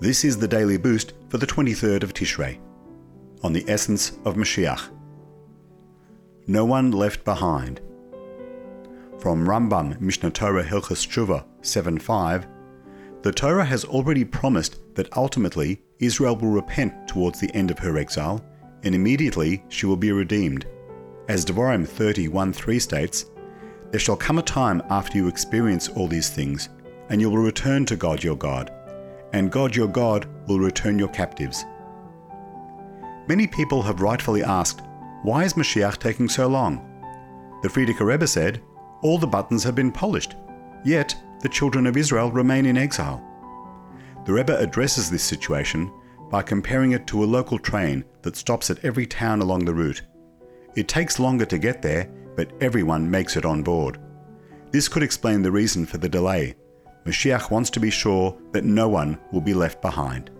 This is the daily boost for the 23rd of Tishrei on the essence of Mashiach. No one left behind. From Rambam Mishneh Torah Hilchas Tshuva 7.5, the Torah has already promised that ultimately Israel will repent towards the end of her exile, and immediately she will be redeemed. As Devarim 30.1.3 states, There shall come a time after you experience all these things, and you will return to God your God, and God your God will return your captives. Many people have rightfully asked, why is Mashiach taking so long? The Frierdiker Rebbe said, all the buttons have been polished, yet the children of Israel remain in exile. The Rebbe addresses this situation by comparing it to a local train that stops at every town along the route. It takes longer to get there, but everyone makes it on board. This could explain the reason for the delay. Mashiach wants to be sure that no one will be left behind.